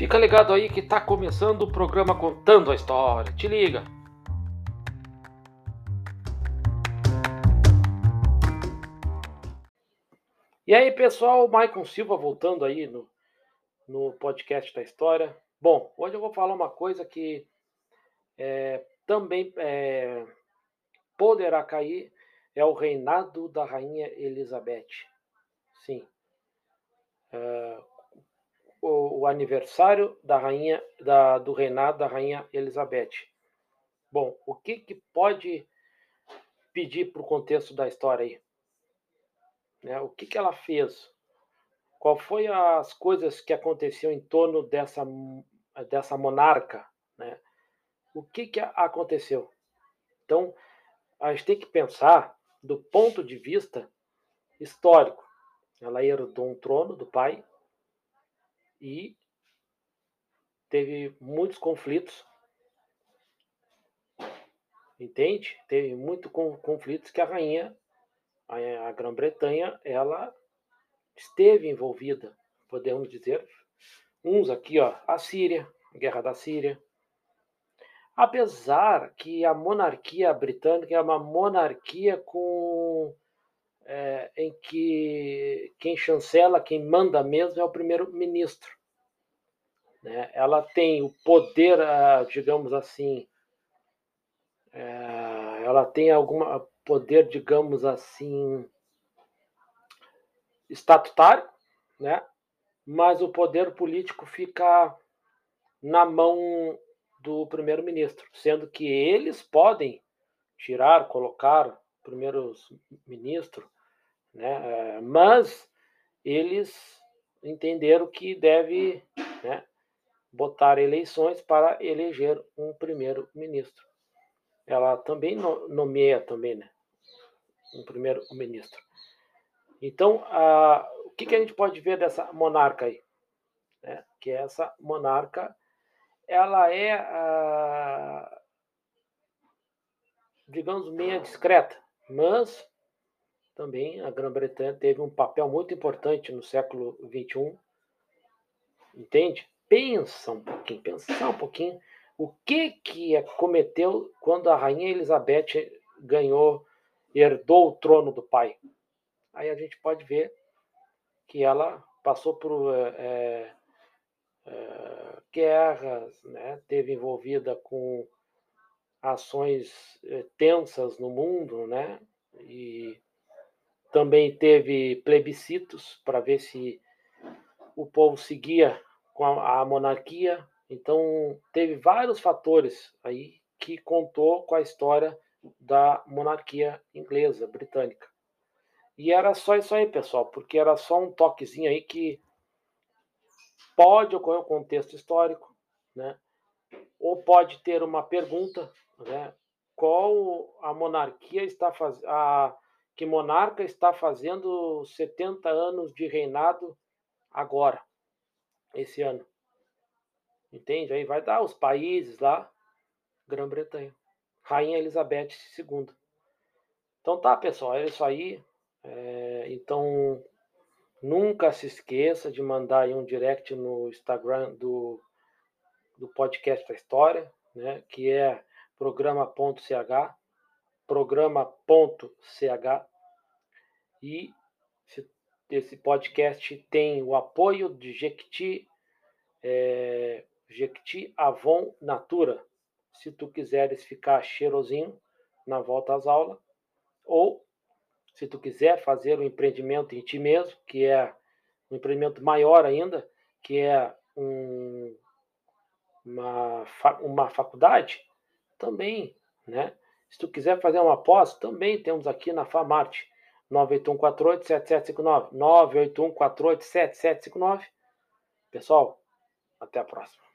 Fica ligado aí que tá começando o programa Contando a História. Te liga! E aí, pessoal, Maicon Silva voltando aí no, no podcast da história. Bom, hoje eu vou falar uma coisa que é, também é, poderá cair, é o reinado da rainha Elizabeth. Sim. É, o, aniversário da rainha da, do reinado da rainha Elizabeth. Bom, o que, que pode pedir para o contexto da história aí? Né? O que, que ela fez? Qual foi as coisas que aconteciam em torno dessa, dessa monarca? Né? O que, que aconteceu? Então, a gente tem que pensar do ponto de vista histórico. Ela herdou um trono do pai e teve muitos conflitos. Entende? Teve muitos conflitos que a rainha, a Grã-Bretanha, ela esteve envolvida, podemos dizer. Uns aqui, ó, a Síria, a guerra da Síria. Apesar que a monarquia britânica é uma monarquia com é, em que quem chancela, quem manda mesmo é o primeiro-ministro. Né? Ela tem o poder, ah, digamos assim, é, ela tem algum poder, digamos assim, estatutário, né? mas o poder político fica na mão do primeiro-ministro, sendo que eles podem tirar, colocar primeiros-ministro, né? É, mas eles entenderam que deve né, botar eleições para eleger um primeiro-ministro. Ela também nomeia também, né, um primeiro-ministro. Então, a, o que, que, a gente pode ver dessa monarca aí? Né? Que essa monarca, ela é, a, digamos, meia discreta, mas também a Grã-Bretanha teve um papel muito importante no século XXI. Entende? Pensa um pouquinho, pensar um pouquinho o que que cometeu quando a rainha Elizabeth ganhou, herdou o trono do pai. Aí a gente pode ver que ela passou por é, é, guerras, né? teve envolvida com ações tensas no mundo, né? E também teve plebiscitos para ver se o povo seguia com a, a monarquia. Então, teve vários fatores aí que contou com a história da monarquia inglesa, britânica. E era só isso aí, pessoal, porque era só um toquezinho aí que pode ocorrer um contexto histórico, né? Ou pode ter uma pergunta, né? Qual a monarquia está fazendo, que monarca está fazendo 70 anos de reinado agora, esse ano. Entende? Aí vai dar os países lá, Grã-Bretanha. Rainha Elizabeth II. Então tá, pessoal, é isso aí. É, então, nunca se esqueça de mandar um direct no Instagram do, do podcast da história, né, que é programa.ch, programa.ch e esse podcast tem o apoio de Jequiti, é, Jequiti Avon Natura. Se tu quiseres ficar cheirosinho na volta às aulas, ou se tu quiser fazer um empreendimento em ti mesmo, que é um empreendimento maior ainda, que é um, uma, uma faculdade, também, né? Se tu quiser fazer uma pós, também temos aqui na Famarte 981487759. 981487759. Pessoal, até a próxima.